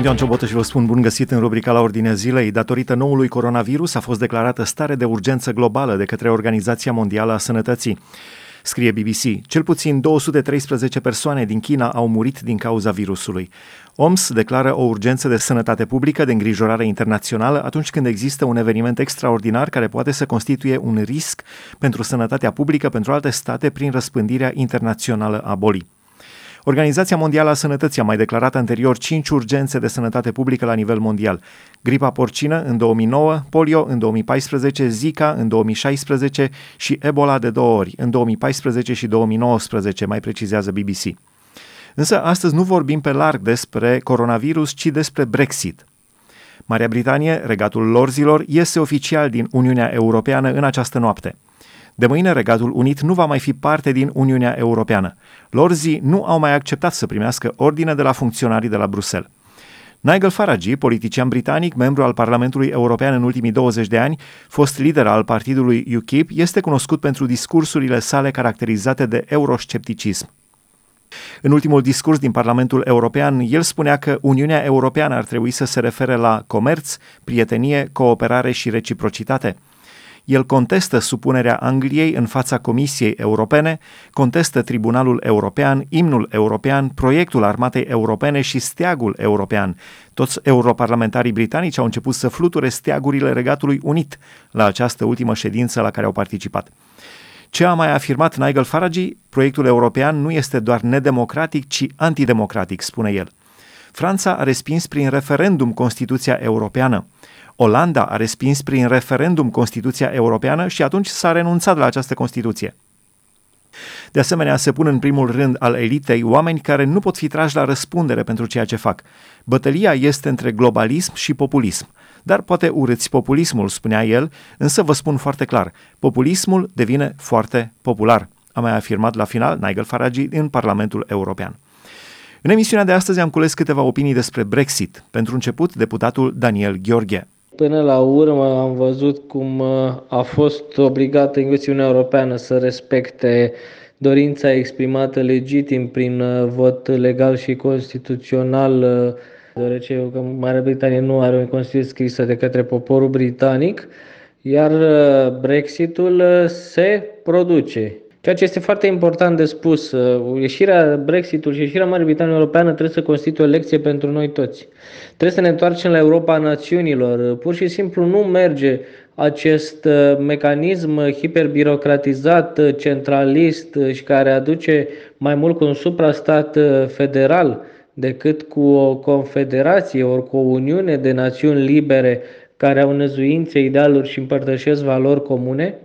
Sunt Ioan Ciobotă și vă spun bun găsit în rubrica la Ordinea Zilei. Datorită noului coronavirus a fost declarată stare de urgență globală de către Organizația Mondială a Sănătății. Scrie BBC, cel puțin 213 persoane din China au murit din cauza virusului. OMS declară o urgență de sănătate publică de îngrijorare internațională atunci când există un eveniment extraordinar care poate să constituie un risc pentru sănătatea publică pentru alte state prin răspândirea internațională a bolii. Organizația Mondială a Sănătății a mai declarat anterior cinci urgențe de sănătate publică la nivel mondial. Gripa porcină în 2009, polio în 2014, Zika în 2016 și Ebola de două ori, în 2014 și 2019, mai precizează BBC. Însă astăzi nu vorbim pe larg despre coronavirus, ci despre Brexit. Marea Britanie, regatul lorzilor, iese oficial din Uniunea Europeană în această noapte – de mâine, Regatul Unit nu va mai fi parte din Uniunea Europeană. Lorzii nu au mai acceptat să primească ordine de la funcționarii de la Bruxelles. Nigel Farage, politician britanic, membru al Parlamentului European în ultimii 20 de ani, fost lider al partidului UKIP, este cunoscut pentru discursurile sale caracterizate de euroscepticism. În ultimul discurs din Parlamentul European, el spunea că Uniunea Europeană ar trebui să se refere la comerț, prietenie, cooperare și reciprocitate – el contestă supunerea Angliei în fața Comisiei Europene, contestă Tribunalul European, imnul european, proiectul armatei europene și steagul european. Toți europarlamentarii britanici au început să fluture steagurile Regatului Unit la această ultimă ședință la care au participat. Ce a mai afirmat Nigel Farage, proiectul european nu este doar nedemocratic, ci antidemocratic, spune el. Franța a respins prin referendum Constituția Europeană. Olanda a respins prin referendum Constituția Europeană și atunci s-a renunțat la această Constituție. De asemenea, se pun în primul rând al elitei oameni care nu pot fi trași la răspundere pentru ceea ce fac. Bătălia este între globalism și populism. Dar poate urâți populismul, spunea el, însă vă spun foarte clar, populismul devine foarte popular, a mai afirmat la final Nigel Farage în Parlamentul European. În emisiunea de astăzi am cules câteva opinii despre Brexit. Pentru început, deputatul Daniel Gheorghe. Până la urmă am văzut cum uh, a fost obligată Uniunea Europeană să respecte dorința exprimată legitim prin uh, vot legal și constituțional, uh, deoarece Marea Britanie nu are o Constituție scrisă de către poporul britanic, iar Brexitul se produce. Ceea ce este foarte important de spus, uh, ieșirea Brexitul și ieșirea Marii Britanii Europeană trebuie să constituie o lecție pentru noi toți. Trebuie să ne întoarcem la Europa a națiunilor. Pur și simplu nu merge acest uh, mecanism hiperbirocratizat, uh, centralist și care aduce mai mult cu un suprastat federal decât cu o confederație ori cu o uniune de națiuni libere care au năzuințe, idealuri și împărtășesc valori comune,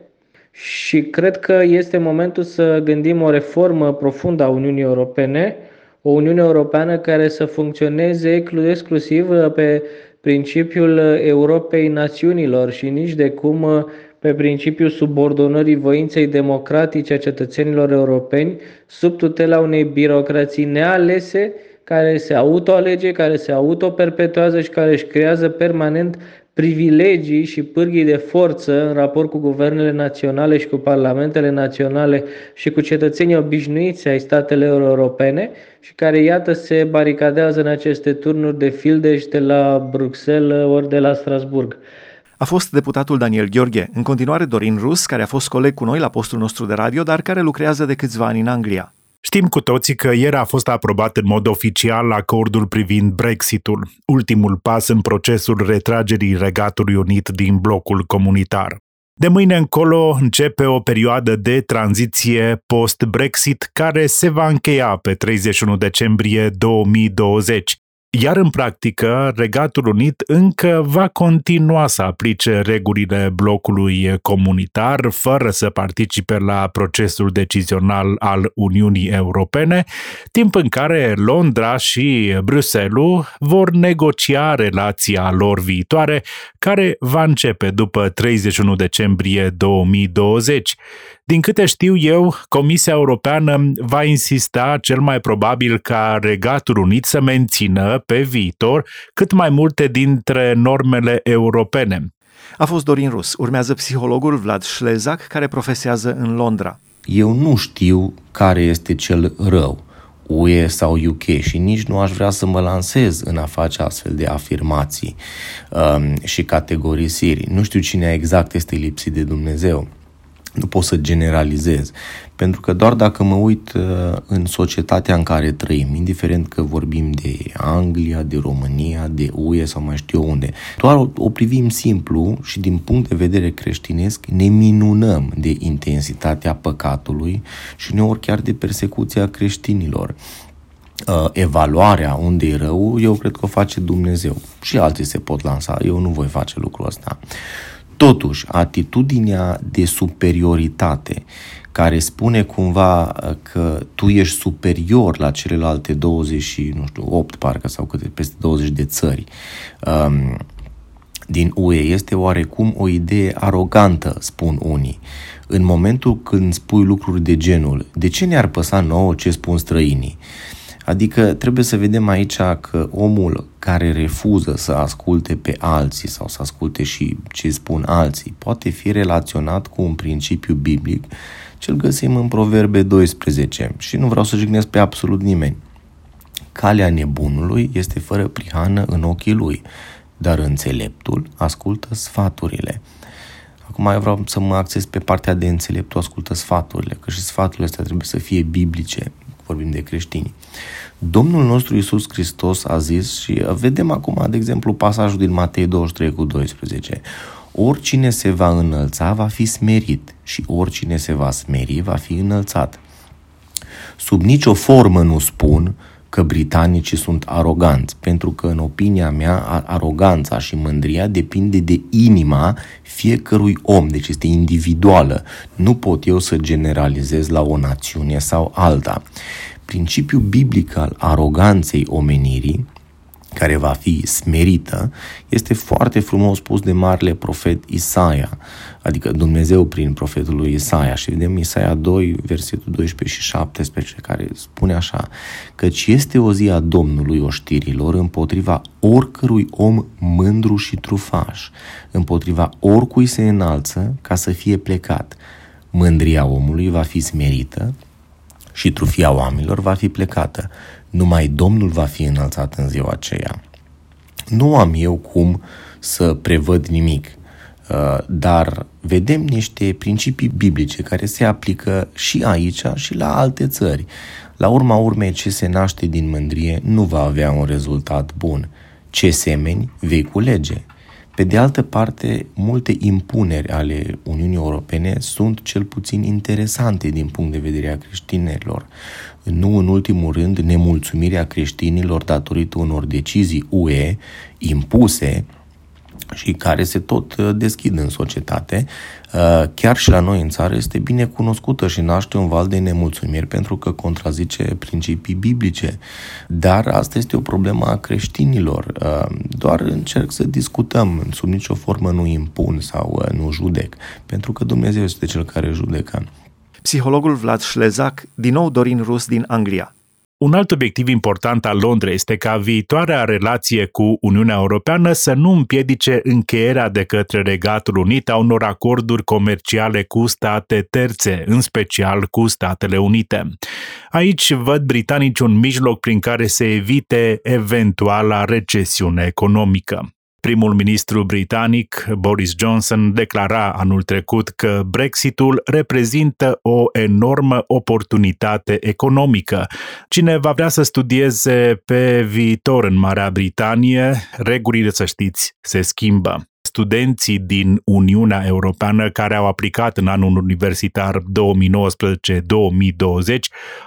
și cred că este momentul să gândim o reformă profundă a Uniunii Europene, o Uniune Europeană care să funcționeze exclusiv pe principiul Europei națiunilor și nici de cum pe principiul subordonării voinței democratice a cetățenilor europeni sub tutela unei birocrații nealese care se autoalege, care se autoperpetuează și care își creează permanent privilegii și pârghii de forță în raport cu guvernele naționale și cu parlamentele naționale și cu cetățenii obișnuiți ai statelor europene și care, iată, se baricadează în aceste turnuri de fildeș de la Bruxelles ori de la Strasburg. A fost deputatul Daniel Gheorghe, în continuare Dorin Rus, care a fost coleg cu noi la postul nostru de radio, dar care lucrează de câțiva ani în Anglia. Știm cu toții că ieri a fost aprobat în mod oficial acordul privind Brexitul, ultimul pas în procesul retragerii Regatului Unit din blocul comunitar. De mâine încolo începe o perioadă de tranziție post-Brexit care se va încheia pe 31 decembrie 2020, iar în practică, Regatul Unit încă va continua să aplice regulile blocului comunitar fără să participe la procesul decizional al Uniunii Europene, timp în care Londra și Bruxelles vor negocia relația lor viitoare, care va începe după 31 decembrie 2020. Din câte știu eu, Comisia Europeană va insista cel mai probabil ca Regatul Unit să mențină pe viitor cât mai multe dintre normele europene. A fost Dorin Rus. Urmează psihologul Vlad Șlezac, care profesează în Londra. Eu nu știu care este cel rău. UE sau UK și nici nu aș vrea să mă lansez în a face astfel de afirmații um, și categorisiri. Nu știu cine exact este lipsit de Dumnezeu. Nu pot să generalizez, pentru că doar dacă mă uit uh, în societatea în care trăim, indiferent că vorbim de Anglia, de România, de UE sau mai știu eu unde, doar o, o privim simplu și din punct de vedere creștinesc ne minunăm de intensitatea păcatului și uneori chiar de persecuția creștinilor uh, evaluarea unde e rău, eu cred că o face Dumnezeu. Și alții se pot lansa, eu nu voi face lucrul ăsta. Totuși, atitudinea de superioritate care spune cumva uh, că tu ești superior la celelalte 20, nu știu, 8 parcă sau câte, peste 20 de țări um, din UE este oarecum o idee arogantă, spun unii. În momentul când spui lucruri de genul, de ce ne-ar păsa nouă ce spun străinii? Adică trebuie să vedem aici că omul care refuză să asculte pe alții sau să asculte și ce spun alții poate fi relaționat cu un principiu biblic ce-l găsim în Proverbe 12 și nu vreau să jignesc pe absolut nimeni. Calea nebunului este fără prihană în ochii lui, dar înțeleptul ascultă sfaturile. Acum eu vreau să mă acces pe partea de înțeleptul ascultă sfaturile, că și sfaturile astea trebuie să fie biblice, vorbim de creștini. Domnul nostru Iisus Hristos a zis și vedem acum, de exemplu, pasajul din Matei 23 cu 12. Oricine se va înălța va fi smerit și oricine se va smeri va fi înălțat. Sub nicio formă nu spun că britanicii sunt aroganți, pentru că, în opinia mea, aroganța și mândria depinde de inima fiecărui om, deci este individuală. Nu pot eu să generalizez la o națiune sau alta. Principiul biblic al aroganței omenirii care va fi smerită, este foarte frumos spus de marele profet Isaia, adică Dumnezeu prin profetul lui Isaia. Și vedem Isaia 2, versetul 12 și 17, care spune așa, căci este o zi a Domnului oștirilor împotriva oricărui om mândru și trufaș, împotriva oricui se înalță ca să fie plecat. Mândria omului va fi smerită și trufia oamenilor va fi plecată numai Domnul va fi înălțat în ziua aceea. Nu am eu cum să prevăd nimic, uh, dar vedem niște principii biblice care se aplică și aici și la alte țări. La urma urmei, ce se naște din mândrie nu va avea un rezultat bun. Ce semeni vei culege. Pe de altă parte, multe impuneri ale Uniunii Europene sunt cel puțin interesante din punct de vedere a creștinilor. Nu în ultimul rând, nemulțumirea creștinilor datorită unor decizii UE impuse și care se tot uh, deschid în societate, uh, chiar și la noi în țară este bine cunoscută și naște un val de nemulțumiri pentru că contrazice principii biblice. Dar asta este o problemă a creștinilor. Uh, doar încerc să discutăm, sub nicio formă nu impun sau nu judec, pentru că Dumnezeu este cel care judecă. Psihologul Vlad Șlezac, din nou Dorin Rus din Anglia. Un alt obiectiv important al Londrei este ca viitoarea relație cu Uniunea Europeană să nu împiedice încheierea de către Regatul Unit a unor acorduri comerciale cu state terțe, în special cu Statele Unite. Aici văd britanici un mijloc prin care se evite eventuala recesiune economică. Primul ministru britanic, Boris Johnson, declara anul trecut că Brexitul reprezintă o enormă oportunitate economică. Cine va vrea să studieze pe viitor în Marea Britanie, regulile, să știți, se schimbă studenții din Uniunea Europeană care au aplicat în anul universitar 2019-2020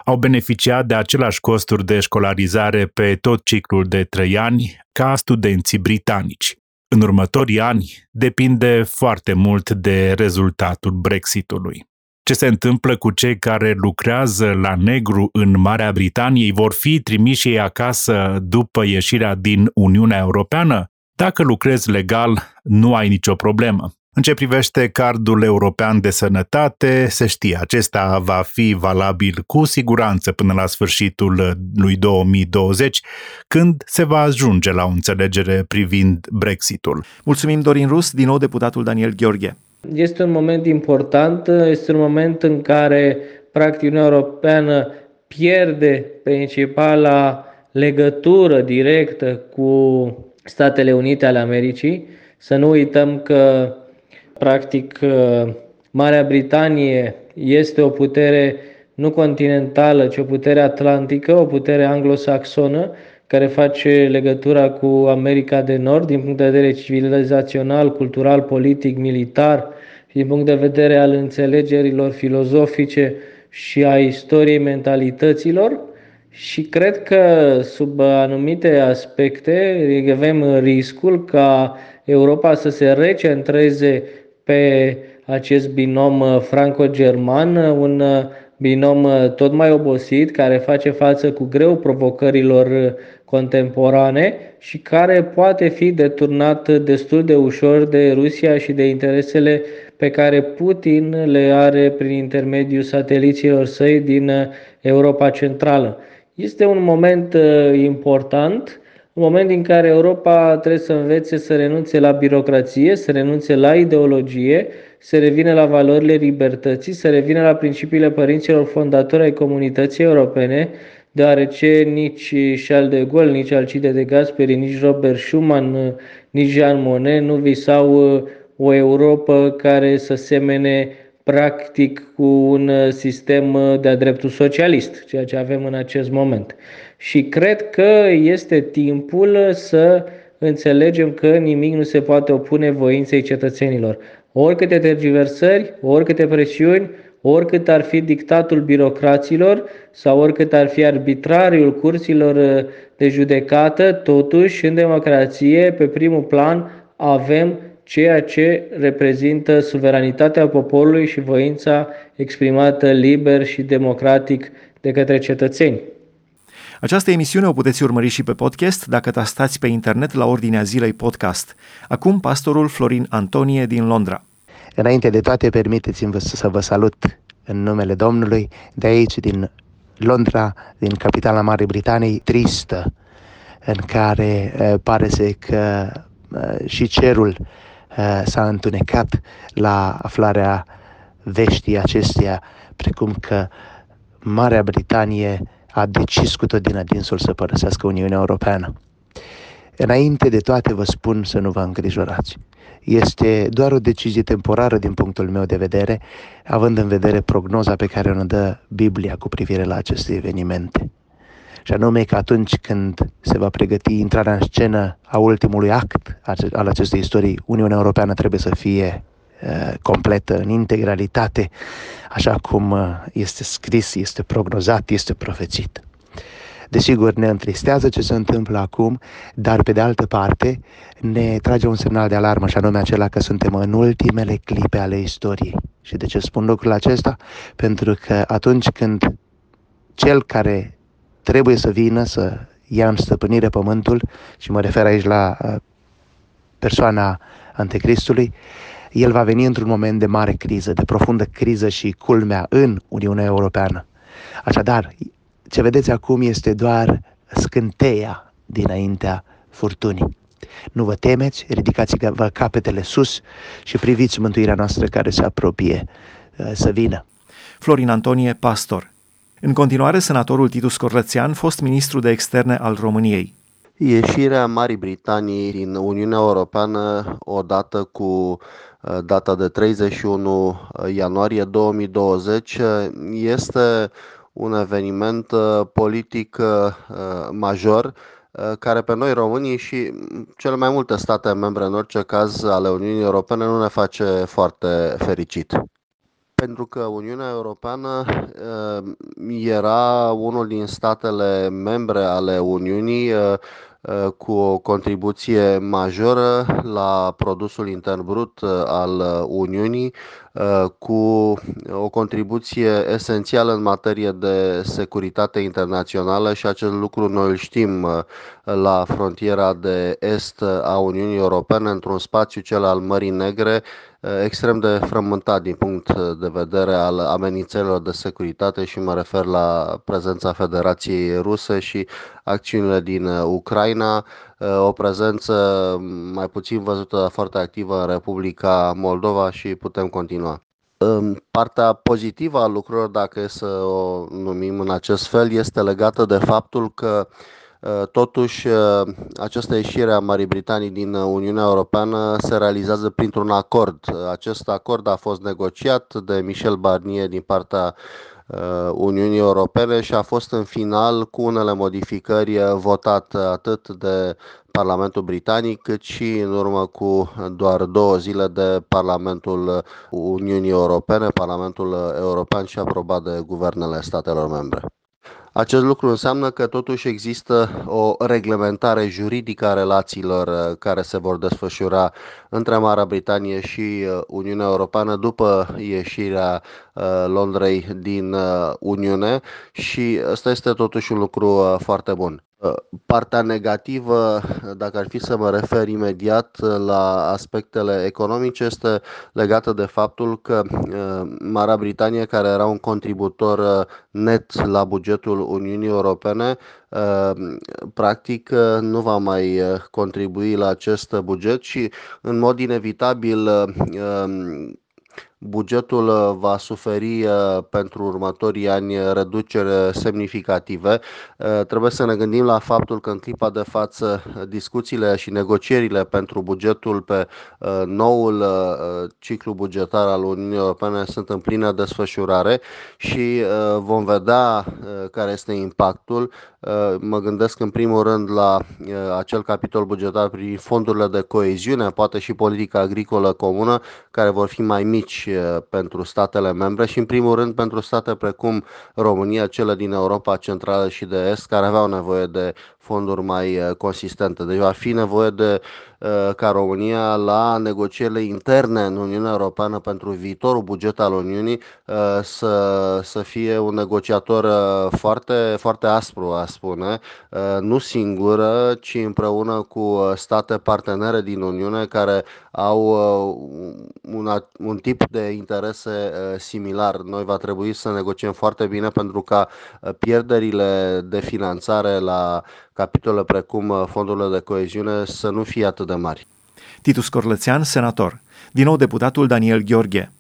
au beneficiat de același costuri de școlarizare pe tot ciclul de trei ani ca studenții britanici. În următorii ani depinde foarte mult de rezultatul Brexitului ce se întâmplă cu cei care lucrează la negru în Marea Britanie, vor fi trimiși ei acasă după ieșirea din Uniunea Europeană? Dacă lucrezi legal, nu ai nicio problemă. În ce privește cardul european de sănătate, se știe, acesta va fi valabil cu siguranță până la sfârșitul lui 2020, când se va ajunge la o înțelegere privind Brexitul. Mulțumim, Dorin Rus, din nou deputatul Daniel Gheorghe. Este un moment important, este un moment în care, practic, Uniunea Europeană pierde principala legătură directă cu Statele Unite ale Americii. Să nu uităm că, practic, Marea Britanie este o putere nu continentală, ci o putere atlantică, o putere anglosaxonă, care face legătura cu America de Nord din punct de vedere civilizațional, cultural, politic, militar și din punct de vedere al înțelegerilor filozofice și a istoriei mentalităților. Și cred că sub anumite aspecte avem riscul ca Europa să se recentreze pe acest binom franco-german, un binom tot mai obosit, care face față cu greu provocărilor contemporane și care poate fi deturnat destul de ușor de Rusia și de interesele pe care Putin le are prin intermediul sateliților săi din Europa Centrală. Este un moment uh, important, un moment în care Europa trebuie să învețe să renunțe la birocrație, să renunțe la ideologie, să revină la valorile libertății, să revină la principiile părinților fondatori ai comunității europene, deoarece nici Charles de Gaulle, nici Alcide de Gasperi, nici Robert Schuman, nici Jean Monnet nu visau uh, o Europa care să semene practic cu un uh, sistem uh, de-a dreptul socialist, ceea ce avem în acest moment. Și cred că este timpul să înțelegem că nimic nu se poate opune voinței cetățenilor. Oricâte tergiversări, oricâte presiuni, oricât ar fi dictatul birocraților sau oricât ar fi arbitrariul curților uh, de judecată, totuși, în democrație, pe primul plan, avem ceea ce reprezintă suveranitatea poporului și voința exprimată liber și democratic de către cetățeni. Această emisiune o puteți urmări și pe podcast dacă tastați pe internet la ordinea zilei podcast. Acum pastorul Florin Antonie din Londra. Înainte de toate, permiteți-mi să vă salut în numele Domnului de aici, din Londra, din capitala Marii Britanii, tristă, în care uh, pare să că uh, și cerul uh, s-a întunecat la aflarea veștii acesteia, precum că Marea Britanie a decis cu tot din adinsul să părăsească Uniunea Europeană. Înainte de toate vă spun să nu vă îngrijorați. Este doar o decizie temporară din punctul meu de vedere, având în vedere prognoza pe care o dă Biblia cu privire la aceste evenimente. Și anume că atunci când se va pregăti intrarea în scenă a ultimului act al acestei istorii, Uniunea Europeană trebuie să fie uh, completă în integralitate, așa cum uh, este scris, este prognozat, este profețit. Desigur, ne întristează ce se întâmplă acum, dar pe de altă parte ne trage un semnal de alarmă și anume acela că suntem în ultimele clipe ale istoriei. Și de ce spun lucrul acesta? Pentru că atunci când cel care trebuie să vină să ia în stăpânire pământul, și mă refer aici la uh, persoana anticristului, el va veni într-un moment de mare criză, de profundă criză și culmea în Uniunea Europeană. Așadar, ce vedeți acum este doar scânteia dinaintea furtunii. Nu vă temeți, ridicați-vă capetele sus și priviți mântuirea noastră care se apropie uh, să vină. Florin Antonie, pastor. În continuare, senatorul Titus Corlățean, fost ministru de externe al României. Ieșirea Marii Britanii din Uniunea Europeană odată cu uh, data de 31 uh, ianuarie 2020 este un eveniment uh, politic uh, uh, major care pe noi românii și cele mai multe state membre, în orice caz ale Uniunii Europene, nu ne face foarte fericit. Pentru că Uniunea Europeană era unul din statele membre ale Uniunii Uh, cu o contribuție majoră la produsul intern brut uh, al Uniunii, uh, cu o contribuție esențială în materie de securitate internațională și acest lucru noi îl știm la frontiera de est a Uniunii Europene, într-un spațiu cel al Mării Negre, extrem de frământat din punct de vedere al amenințărilor de securitate și mă refer la prezența Federației Ruse și acțiunile din Ucraina, o prezență mai puțin văzută foarte activă în Republica Moldova și putem continua. Partea pozitivă a lucrurilor, dacă e să o numim în acest fel, este legată de faptul că Totuși, această ieșire a Marii Britanii din Uniunea Europeană se realizează printr-un acord. Acest acord a fost negociat de Michel Barnier din partea Uniunii Europene și a fost în final cu unele modificări votat atât de Parlamentul Britanic, cât și în urmă cu doar două zile de Parlamentul Uniunii Europene, Parlamentul European și aprobat de guvernele statelor membre. Acest lucru înseamnă că totuși există o reglementare juridică a relațiilor uh, care se vor desfășura între Marea Britanie și uh, Uniunea Europeană după ieșirea uh, Londrei din Uniune și ăsta este totuși un lucru foarte bun. Partea negativă, dacă ar fi să mă refer imediat la aspectele economice, este legată de faptul că uh, Marea Britanie, care era un contributor uh, net la bugetul Uniunii Europene, uh, practic nu va mai contribui la acest buget și în mod inevitabil bugetul uh, va suferi uh, pentru următorii ani reducere semnificative. Uh, trebuie să ne gândim la faptul că în clipa de față discuțiile și negocierile pentru bugetul pe noul ciclu bugetar al Uniunii Europene sunt în plină desfășurare și vom vedea care este impactul. Mă gândesc în primul rând la acel capitol bugetar prin fondurile de coeziune, poate și politica agricolă comună, care vor fi mai mici pentru statele membre și în primul rând pentru state precum România, cele din Europa Centrală și de Est, care aveau nevoie de fonduri mai consistente. Deci va fi nevoie de Uh, ca România la negocierile interne în Uniunea Europeană pentru viitorul buget al Uniunii uh, să, să fie un negociator uh, foarte, foarte aspru, a spune, nu singură, ci împreună cu state partenere din Uniune care au un, un tip de interese similar. Noi va trebui să negociem foarte bine pentru ca pierderile de finanțare la capitole precum fondurile de coeziune să nu fie atât de mari. Titus Corlățean, senator. Din nou deputatul Daniel Gheorghe.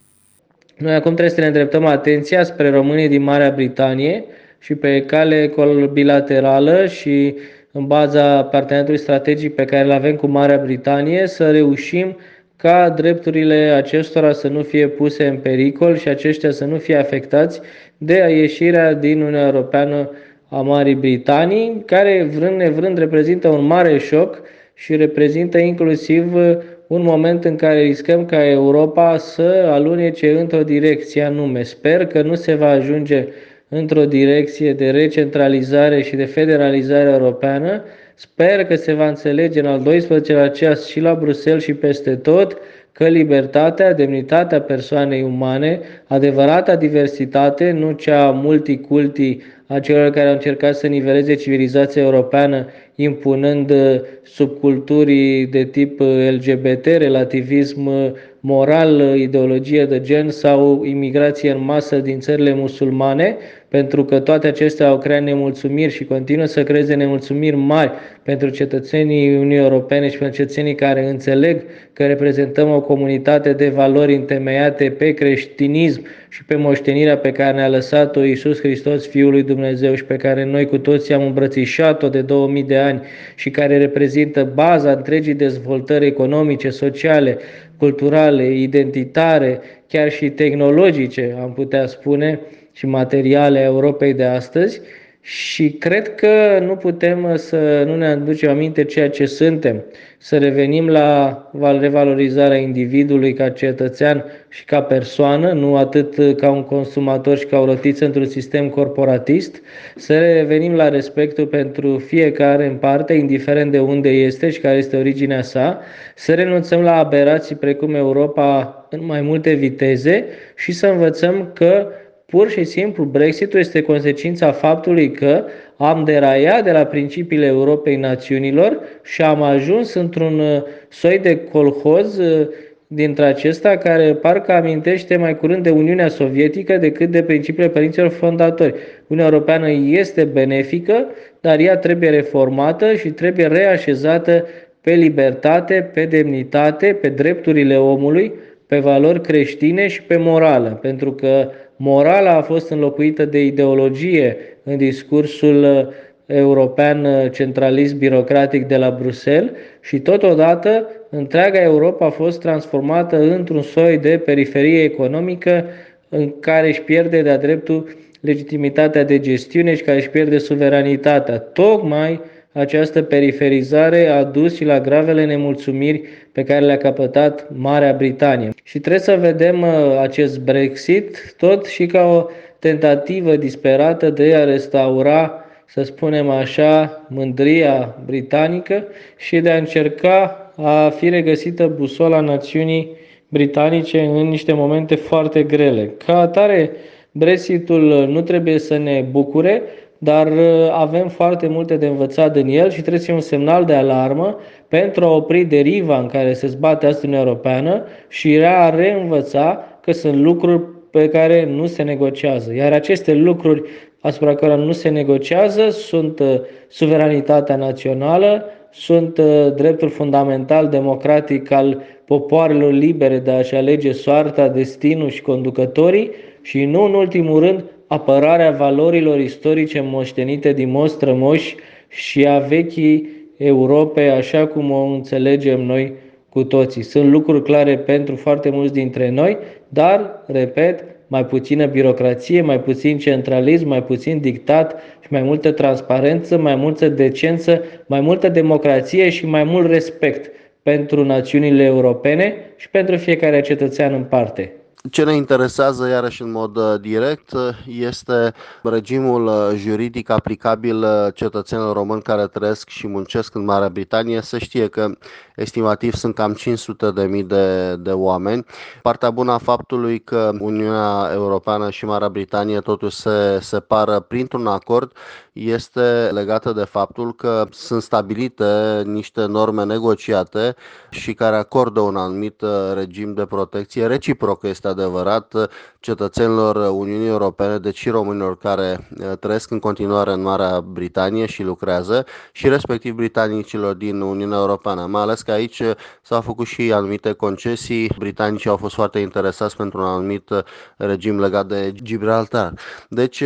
Noi acum trebuie să ne îndreptăm atenția spre românii din Marea Britanie și pe cale bilaterală și în baza parteneriatului strategic pe care îl avem cu Marea Britanie să reușim ca drepturile acestora să nu fie puse în pericol și aceștia să nu fie afectați de ieșirea din Uniunea Europeană a Marii Britanii, care vrând nevrând reprezintă un mare șoc și reprezintă inclusiv uh, un moment în care riscăm ca Europa să alunece într-o direcție anume. Sper că nu se va ajunge într-o direcție de recentralizare și de federalizare europeană. Sper că se va înțelege în al 12-lea ceas și la Bruxelles și peste tot că libertatea, demnitatea persoanei umane, adevărata diversitate, nu cea multiculti a celor care au încercat să niveleze civilizația europeană impunând uh, subculturii de tip uh, LGBT, relativism uh, moral, ideologie de gen sau imigrație în masă din țările musulmane, pentru că toate acestea au creat nemulțumiri și continuă să creeze nemulțumiri mari pentru cetățenii Uniunii Europene și pentru cetățenii care înțeleg că reprezentăm o comunitate de valori întemeiate pe creștinism și pe moștenirea pe care ne-a lăsat-o Iisus Hristos, Fiul lui Dumnezeu și pe care noi cu toții am îmbrățișat-o de 2000 de ani și care reprezintă baza întregii dezvoltări economice, sociale, culturale, identitare, chiar și tehnologice, am putea spune, și materiale a Europei de astăzi și cred că nu putem să nu ne aducem aminte ceea ce suntem, să revenim la revalorizarea individului ca cetățean și ca persoană, nu atât ca un consumator și ca o rotiță într-un sistem corporatist, să revenim la respectul pentru fiecare în parte, indiferent de unde este și care este originea sa, să renunțăm la aberații precum Europa în mai multe viteze și să învățăm că Pur și simplu, Brexitul este consecința faptului că am deraiat de la principiile Europei Națiunilor și am ajuns într-un uh, soi de colhoz uh, dintre acesta care parcă amintește mai curând de Uniunea Sovietică decât de principiile părinților fondatori. Uniunea Europeană este benefică, dar ea trebuie reformată și trebuie reașezată pe libertate, pe demnitate, pe drepturile omului, pe valori creștine și pe morală, pentru că morala a fost înlocuită de ideologie în discursul european centralist birocratic de la Bruxelles și totodată întreaga Europa a fost transformată într-un soi de periferie economică în care își pierde de-a dreptul legitimitatea de gestiune și care își pierde suveranitatea. Tocmai această periferizare a dus și la gravele nemulțumiri pe care le-a capătat Marea Britanie. Și trebuie să vedem uh, acest Brexit tot și ca o tentativă disperată de a restaura, să spunem așa, mândria britanică și de a încerca a fi regăsită busola națiunii britanice în niște momente foarte grele. Ca atare, Brexitul nu trebuie să ne bucure, dar uh, avem foarte multe de învățat din el și trebuie să fie un semnal de alarmă pentru a opri deriva în care se zbate astăzi Uniunea Europeană și a reînvăța că sunt lucruri pe care nu se negociază. Iar aceste lucruri asupra care nu se negociază sunt uh, suveranitatea națională, sunt uh, dreptul fundamental democratic al popoarelor libere de a-și alege soarta, destinul și conducătorii și nu în ultimul rând apărarea valorilor istorice moștenite din moși strămoși și a vechii Europe așa cum o înțelegem noi cu toții. Sunt lucruri clare pentru foarte mulți dintre noi, dar, repet, mai puțină birocrație, mai puțin centralism, mai puțin dictat și mai multă transparență, mai multă decență, mai multă democrație și mai mult respect pentru națiunile europene și pentru fiecare cetățean în parte. Ce ne interesează iarăși în mod uh, direct uh, este regimul uh, juridic aplicabil cetățenilor români care trăiesc și muncesc în Marea Britanie. Să știe că estimativ sunt cam 500 de mii de, de oameni. Partea bună a faptului că Uniunea Europeană și Marea Britanie totuși se separă printr-un acord este legată de faptul că sunt stabilite niște norme negociate și care acordă un anumit regim de protecție reciprocă, este adevărat, cetățenilor Uniunii Europene, deci și românilor care trăiesc în continuare în Marea Britanie și lucrează și respectiv britanicilor din Uniunea Europeană, mai ales că aici s-au făcut și anumite concesii. Britanicii au fost foarte interesați pentru un anumit regim legat de Gibraltar. Deci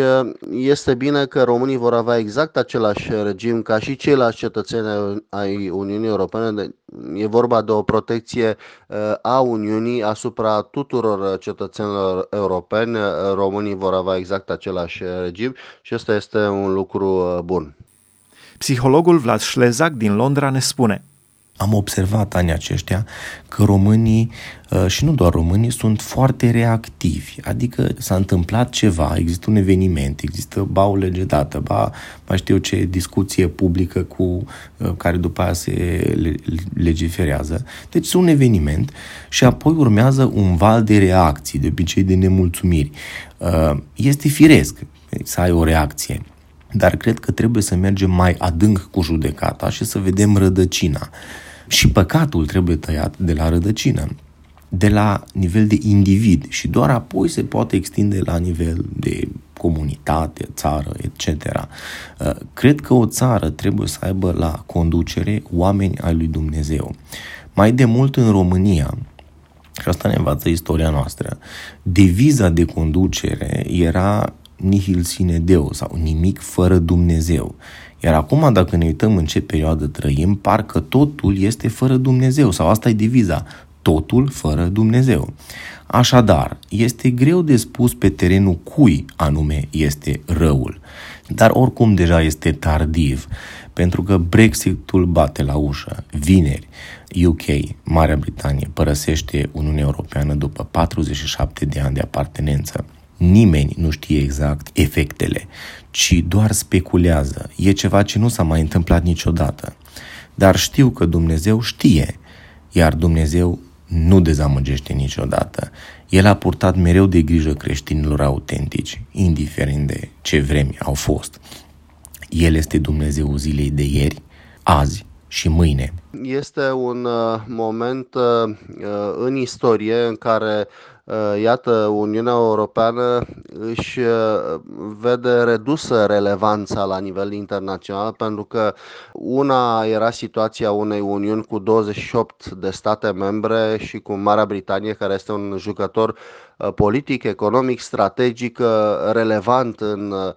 este bine că românii vor avea exact același regim ca și ceilalți cetățeni ai Uniunii Europene. E vorba de o protecție a Uniunii asupra tuturor cetățenilor europeni. Românii vor avea exact același regim și ăsta este un lucru bun. Psihologul Vlad Șlezac din Londra ne spune – am observat anii aceștia că românii, uh, și nu doar românii, sunt foarte reactivi. Adică s-a întâmplat ceva, există un eveniment, există ba o lege dată, ba mai știu ce discuție publică cu uh, care după aia se legiferează. Deci un eveniment și apoi urmează un val de reacții, de obicei de nemulțumiri. Uh, este firesc să ai o reacție. Dar cred că trebuie să mergem mai adânc cu judecata și să vedem rădăcina. Și păcatul trebuie tăiat de la rădăcină, de la nivel de individ și doar apoi se poate extinde la nivel de comunitate, țară, etc. Uh, cred că o țară trebuie să aibă la conducere oameni ai lui Dumnezeu. Mai de mult în România, și asta ne învață istoria noastră, deviza de conducere era nihil sine Deo sau nimic fără Dumnezeu. Iar acum, dacă ne uităm în ce perioadă trăim, parcă totul este fără Dumnezeu, sau asta e diviza, totul fără Dumnezeu. Așadar, este greu de spus pe terenul cui anume este răul, dar oricum deja este tardiv, pentru că Brexitul bate la ușă. Vineri, UK, Marea Britanie, părăsește Uniunea Europeană după 47 de ani de apartenență. Nimeni nu știe exact efectele, ci doar speculează. E ceva ce nu s-a mai întâmplat niciodată. Dar știu că Dumnezeu știe, iar Dumnezeu nu dezamăgește niciodată. El a purtat mereu de grijă creștinilor autentici, indiferent de ce vremi au fost. El este Dumnezeu zilei de ieri, azi și mâine. Este un uh, moment uh, în istorie în care iată, Uniunea Europeană își vede redusă relevanța la nivel internațional pentru că una era situația unei Uniuni cu 28 de state membre și cu Marea Britanie, care este un jucător politic, economic, strategic relevant în Uh,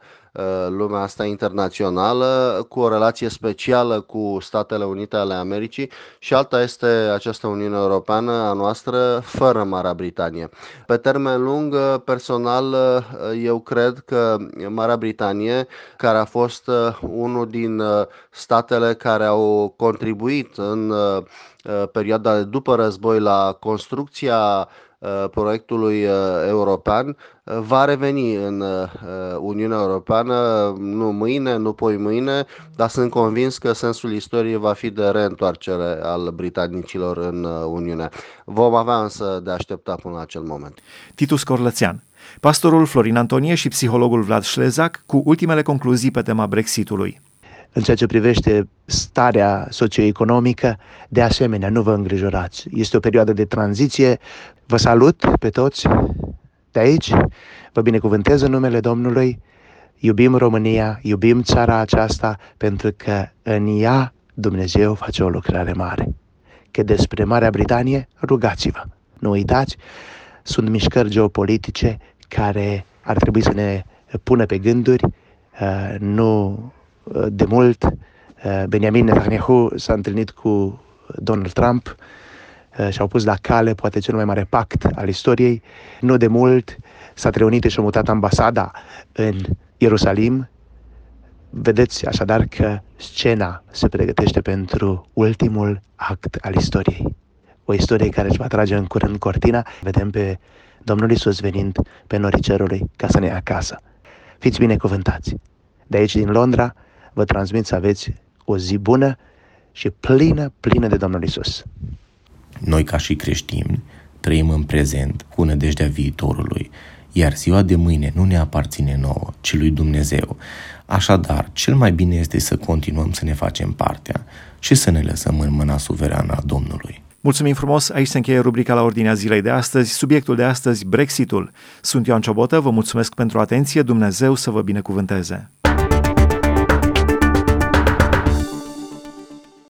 lumea asta internațională cu o relație specială cu Statele Unite ale Americii și alta este această Uniune Europeană a noastră fără Marea Britanie. Pe termen lung, uh, personal, uh, eu cred că Marea Britanie, care a fost unul din statele care au contribuit în perioada de după război la construcția Uh, proiectului uh, european uh, va reveni în Uniunea Europeană, nu mâine, nu poi mâine, dar sunt convins că sensul istoriei va fi de reîntoarcere al britanicilor în Uniune. Vom avea însă de aștepta până la acel moment. Titus Corlățean Pastorul Florin Antonie și psihologul Vlad Șlezac cu ultimele concluzii pe tema Brexitului. În ceea ce privește starea socioeconomică, de asemenea, nu vă îngrijorați. Este o perioadă de tranziție. Vă salut pe toți de aici. Vă binecuvântez în numele Domnului. Iubim România, iubim țara aceasta, pentru că în ea Dumnezeu face o lucrare mare. Că despre Marea Britanie, rugați-vă. Nu uitați, sunt mișcări geopolitice care ar trebui să ne pună pe gânduri, uh, nu de mult uh, Benjamin Netanyahu s-a întâlnit cu Donald Trump uh, și au pus la cale poate cel mai mare pact al istoriei. Nu de mult s-a reunit și a mutat ambasada în Ierusalim. Vedeți așadar că scena se pregătește pentru ultimul act al istoriei. O istorie care își va trage în curând cortina. Vedem pe Domnul Isus venind pe norii cerului ca să ne ia acasă. Fiți binecuvântați! De aici, din Londra, vă transmit să aveți o zi bună și plină, plină de Domnul Isus. Noi, ca și creștini, trăim în prezent cu nădejdea viitorului, iar ziua de mâine nu ne aparține nouă, ci lui Dumnezeu. Așadar, cel mai bine este să continuăm să ne facem partea și să ne lăsăm în mâna suverană a Domnului. Mulțumim frumos, aici se încheie rubrica la ordinea zilei de astăzi, subiectul de astăzi, Brexitul. Sunt Ioan Ciobotă, vă mulțumesc pentru atenție, Dumnezeu să vă binecuvânteze.